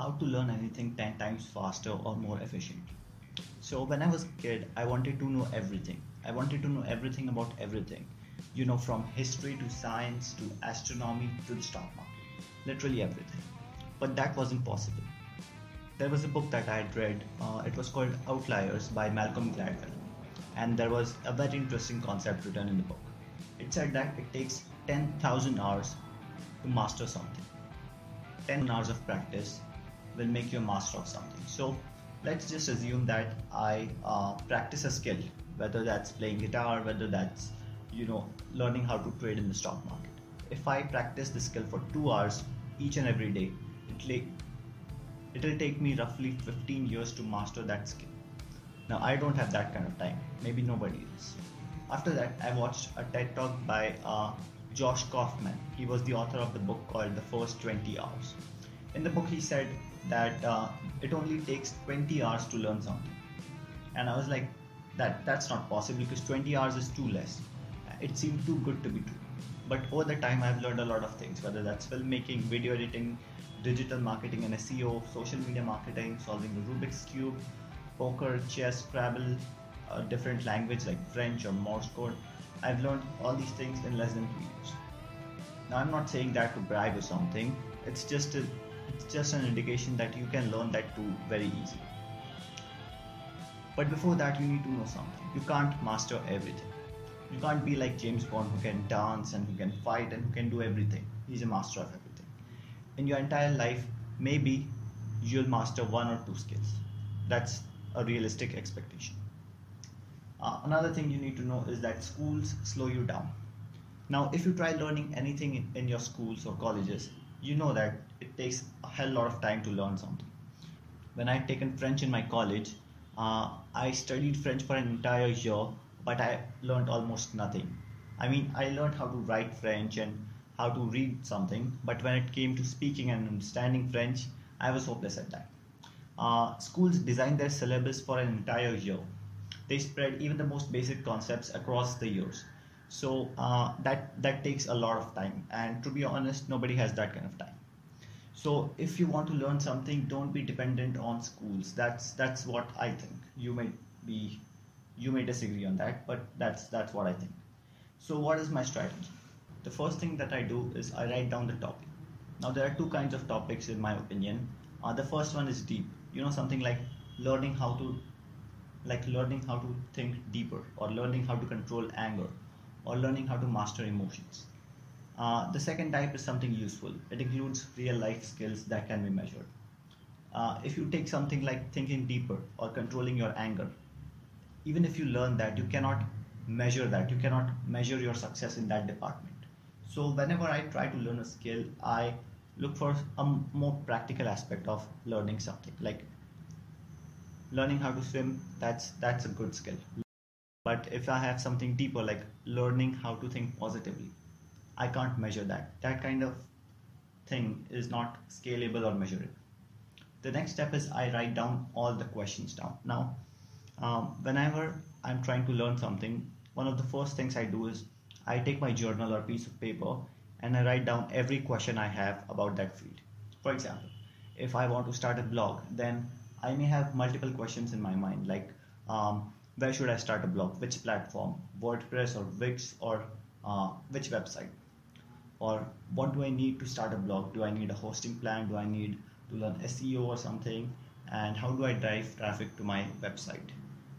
how to learn anything 10 times faster or more efficiently. So, when I was a kid, I wanted to know everything. I wanted to know everything about everything. You know, from history to science to astronomy to the stock market. Literally everything. But that wasn't possible. There was a book that I had read. Uh, it was called Outliers by Malcolm Gladwell. And there was a very interesting concept written in the book. It said that it takes 10,000 hours to master something. 10 hours of practice will make you a master of something. So let's just assume that I uh, practice a skill, whether that's playing guitar, whether that's you know learning how to trade in the stock market. If I practice the skill for two hours each and every day, it'll it'll take me roughly 15 years to master that skill. Now I don't have that kind of time. Maybe nobody is. After that, I watched a TED talk by uh, Josh Kaufman. He was the author of the book called The First 20 Hours. In the book, he said that uh, it only takes 20 hours to learn something. And I was like, that that's not possible because 20 hours is too less. It seemed too good to be true. But over the time, I've learned a lot of things, whether that's filmmaking, video editing, digital marketing and SEO, social media marketing, solving the Rubik's Cube, poker, chess, Scrabble, a different language like French or Morse code. I've learned all these things in less than two years. Now I'm not saying that to brag or something. It's just a, it's just an indication that you can learn that too very easily. But before that, you need to know something. You can't master everything. You can't be like James Bond who can dance and who can fight and who can do everything. He's a master of everything. In your entire life, maybe you'll master one or two skills. That's a realistic expectation. Uh, another thing you need to know is that schools slow you down. Now, if you try learning anything in, in your schools or colleges, you know that it takes a hell lot of time to learn something. When I had taken French in my college, uh, I studied French for an entire year, but I learned almost nothing. I mean, I learned how to write French and how to read something, but when it came to speaking and understanding French, I was hopeless at that. Uh, schools design their syllabus for an entire year they spread even the most basic concepts across the years so uh, that that takes a lot of time and to be honest nobody has that kind of time so if you want to learn something don't be dependent on schools. That's that's what i think. You may be you may disagree on that but that's that's what i think. So what is my strategy? The first thing that i do is i write down the topic. Now there are two kinds of topics in my opinion. Uh, the first one is deep. You know something like learning how to like learning how to think deeper or learning how to control anger or learning how to master emotions. Uh, the second type is something useful. It includes real life skills that can be measured. Uh, if you take something like thinking deeper or controlling your anger, even if you learn that, you cannot measure that. You cannot measure your success in that department. So, whenever I try to learn a skill, I look for a more practical aspect of learning something. Like learning how to swim that's that's a good skill but if i have something deeper like learning how to think positively i can't measure that that kind of thing is not scalable or measurable the next step is i write down all the questions down now um, whenever i'm trying to learn something one of the first things i do is i take my journal or piece of paper and i write down every question i have about that field for example if i want to start a blog then I may have multiple questions in my mind, like um, where should I start a blog? Which platform? WordPress or Wix or uh, which website? Or what do I need to start a blog? Do I need a hosting plan? Do I need to learn SEO or something? And how do I drive traffic to my website?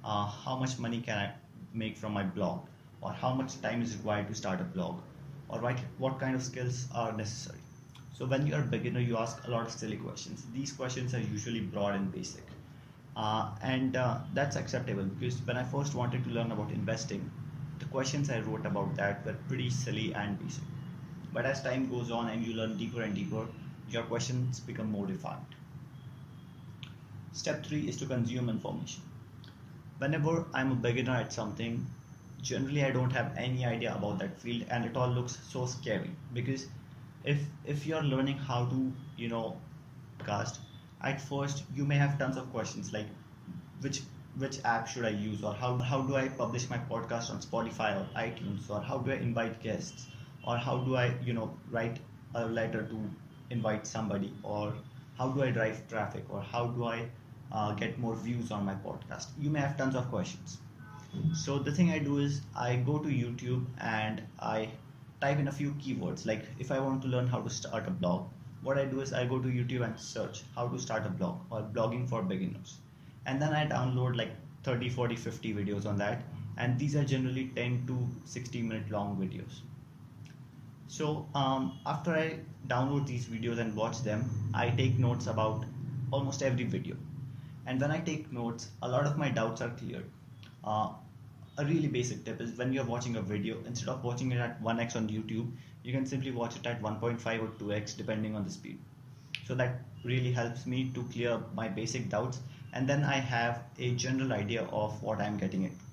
Uh, how much money can I make from my blog? Or how much time is required to start a blog? Or what, what kind of skills are necessary? So when you are a beginner, you ask a lot of silly questions. These questions are usually broad and basic. Uh, and uh, that's acceptable because when I first wanted to learn about investing, the questions I wrote about that were pretty silly and basic. But as time goes on and you learn deeper and deeper, your questions become more defined. Step three is to consume information. Whenever I'm a beginner at something, generally I don't have any idea about that field and it all looks so scary because if if you're learning how to you know cast at first you may have tons of questions like which which app should I use or how, how do I publish my podcast on Spotify or iTunes or how do I invite guests or how do I you know write a letter to invite somebody or how do I drive traffic or how do I uh, get more views on my podcast? You may have tons of questions. So the thing I do is I go to YouTube and I type in a few keywords. Like if I want to learn how to start a blog, what I do is I go to YouTube and search how to start a blog or blogging for beginners. And then I download like 30, 40, 50 videos on that. And these are generally 10 to 60 minute long videos. So um, after I download these videos and watch them, I take notes about almost every video. And when I take notes, a lot of my doubts are cleared. Uh, a really basic tip is when you're watching a video, instead of watching it at 1x on YouTube, you can simply watch it at 1.5 or 2x depending on the speed. So that really helps me to clear my basic doubts and then I have a general idea of what I'm getting into.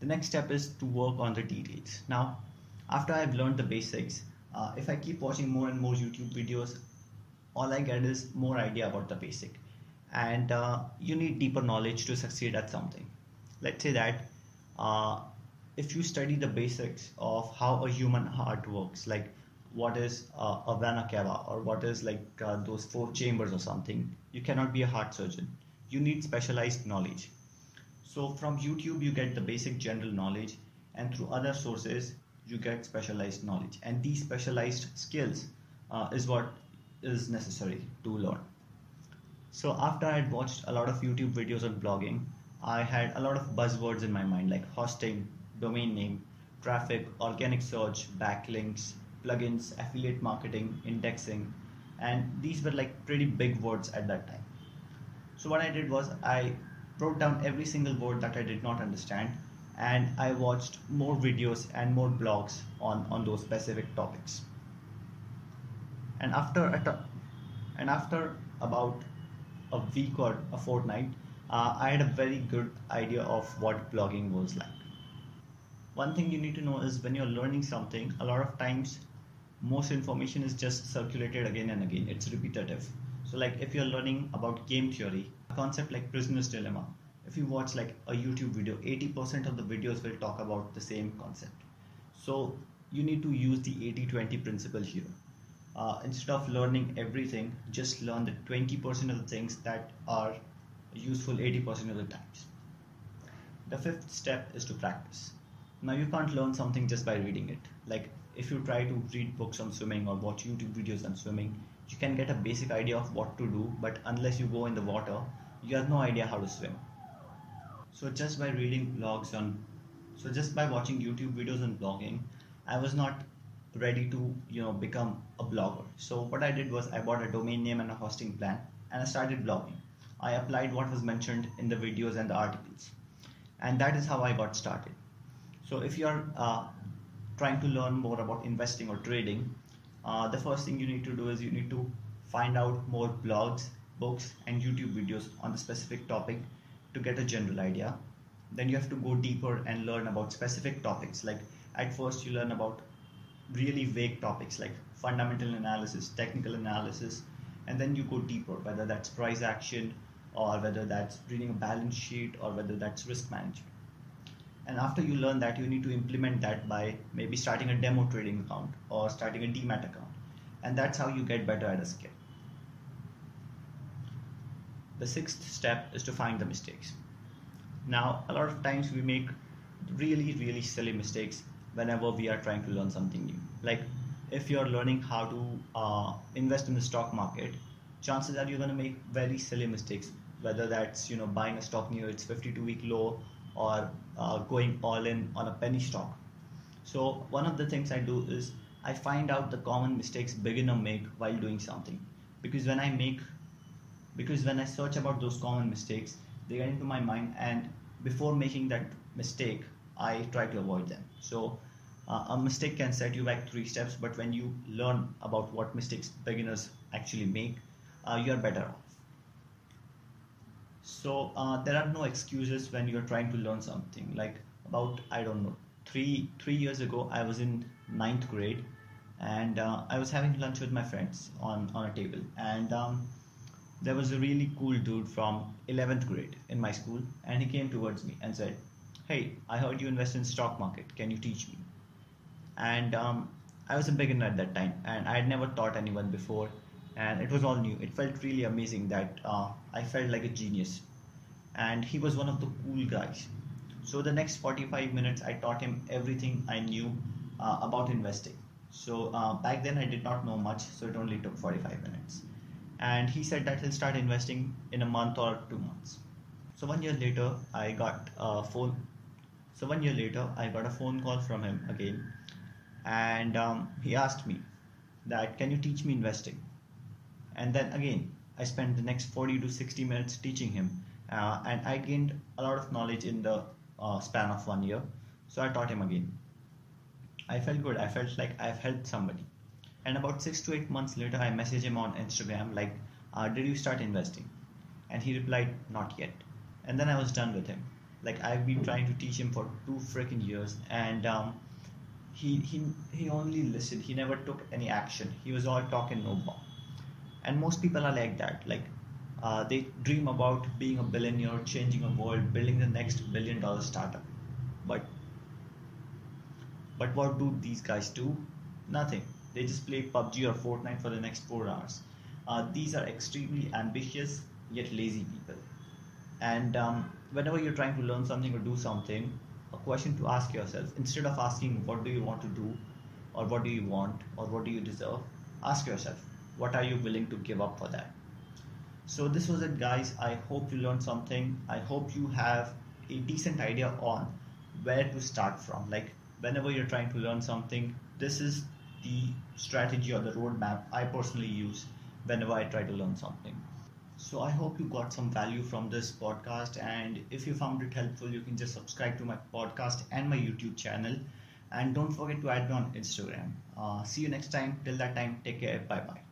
The next step is to work on the details. Now, after I've learned the basics, uh, if I keep watching more and more YouTube videos, all I get is more idea about the basic. And uh, you need deeper knowledge to succeed at something. Let's say that uh, if you study the basics of how a human heart works, like what is uh, a vena cava or what is like uh, those four chambers or something, you cannot be a heart surgeon. You need specialized knowledge. So from YouTube, you get the basic general knowledge, and through other sources, you get specialized knowledge. And these specialized skills uh, is what is necessary to learn. So after I had watched a lot of YouTube videos on blogging, I had a lot of buzzwords in my mind like hosting, domain name, traffic, organic search, backlinks, plugins, affiliate marketing, indexing, and these were like pretty big words at that time. So what I did was I wrote down every single word that I did not understand and I watched more videos and more blogs on, on those specific topics. And after a and after about a week or a fortnight, uh, I had a very good idea of what blogging was like. One thing you need to know is when you're learning something, a lot of times most information is just circulated again and again. It's repetitive. So like if you're learning about game theory, a concept like prisoner's dilemma, if you watch like a YouTube video, 80% of the videos will talk about the same concept. So you need to use the 80-20 principle here. Uh, instead of learning everything, just learn the 20% of the things that are useful 80% of the times. The fifth step is to practice. Now you can't learn something just by reading it. Like if you try to read books on swimming or watch YouTube videos on swimming, you can get a basic idea of what to do, but unless you go in the water, you have no idea how to swim. So just by reading blogs on, so just by watching YouTube videos and blogging, I was not ready to you know become a blogger. So what I did was I bought a domain name and a hosting plan, and I started blogging. I applied what was mentioned in the videos and the articles, and that is how I got started. So if you're uh, trying to learn more about investing or trading, uh, the first thing you need to do is you need to find out more blogs, books, and YouTube videos on the specific topic to get a general idea. Then you have to go deeper and learn about specific topics. Like at first, you learn about really vague topics like fundamental analysis, technical analysis, and then you go deeper, whether that's price action or whether that's reading a balance sheet or whether that's risk management. And after you learn that, you need to implement that by maybe starting a demo trading account or starting a demat account. And that's how you get better at a skill. The sixth step is to find the mistakes. Now, a lot of times we make really, really silly mistakes whenever we are trying to learn something new. Like if you're learning how to uh, invest in the stock market, chances are you're going to make very silly mistakes. Whether that's you know buying a stock near its 52-week low or uh, going all in on a penny stock. So one of the things I do is I find out the common mistakes beginner make while doing something, because when I make because when I search about those common mistakes, they get into my mind, and before making that mistake, I try to avoid them. So uh, a mistake can set you back three steps, but when you learn about what mistakes beginners actually make, uh, you are better off. So uh, there are no excuses when you're trying to learn something. Like about I don't know three three years ago, I was in ninth grade, and uh, I was having lunch with my friends on on a table, and um, there was a really cool dude from 11th grade in my school and he came towards me and said hey i heard you invest in stock market can you teach me and um, i was a beginner at that time and i had never taught anyone before and it was all new. It felt really amazing that uh, I felt like a genius, and he was one of the cool guys. So the next 45 minutes, I taught him everything I knew uh, about investing. So uh, back then, I did not know much, so it only took 45 minutes. And he said that he'll start investing in a month or two months. So one year later, I got a phone. So one year later, I got a phone call from him again, and um, he asked me that, "Can you teach me investing?" And then again, I spent the next 40 to 60 minutes teaching him, uh, and I gained a lot of knowledge in the uh, span of one year. So I taught him again. I felt good. I felt like I've helped somebody. And about six to eight months later, I messaged him on Instagram, like, uh, Did you start investing? And he replied, Not yet. And then I was done with him. Like, I've been trying to teach him for two freaking years, and um, he, he, he only listened. He never took any action. He was all talk and no walk. And most people are like that. Like, uh, they dream about being a billionaire, changing a world, building the next billion dollar startup. But but what do these guys do? Nothing. They just play PUBG or Fortnite for the next four hours. Uh, these are extremely ambitious yet lazy people. And um, whenever you're trying to learn something or do something, a question to ask yourself instead of asking what do you want to do, or what do you want, or what do you deserve, ask yourself what are you willing to give up for that. So this was it, guys. I hope you learned something. I hope you have a decent idea on where to start from. Like whenever you're trying to learn something, this is the strategy or the roadmap I personally use whenever I try to learn something. So I hope you got some value from this podcast, and if you found it helpful, you can just subscribe to my podcast and my YouTube channel, and don't forget to add me on Instagram. Uh, see you next time. Till that time, take care. Bye bye.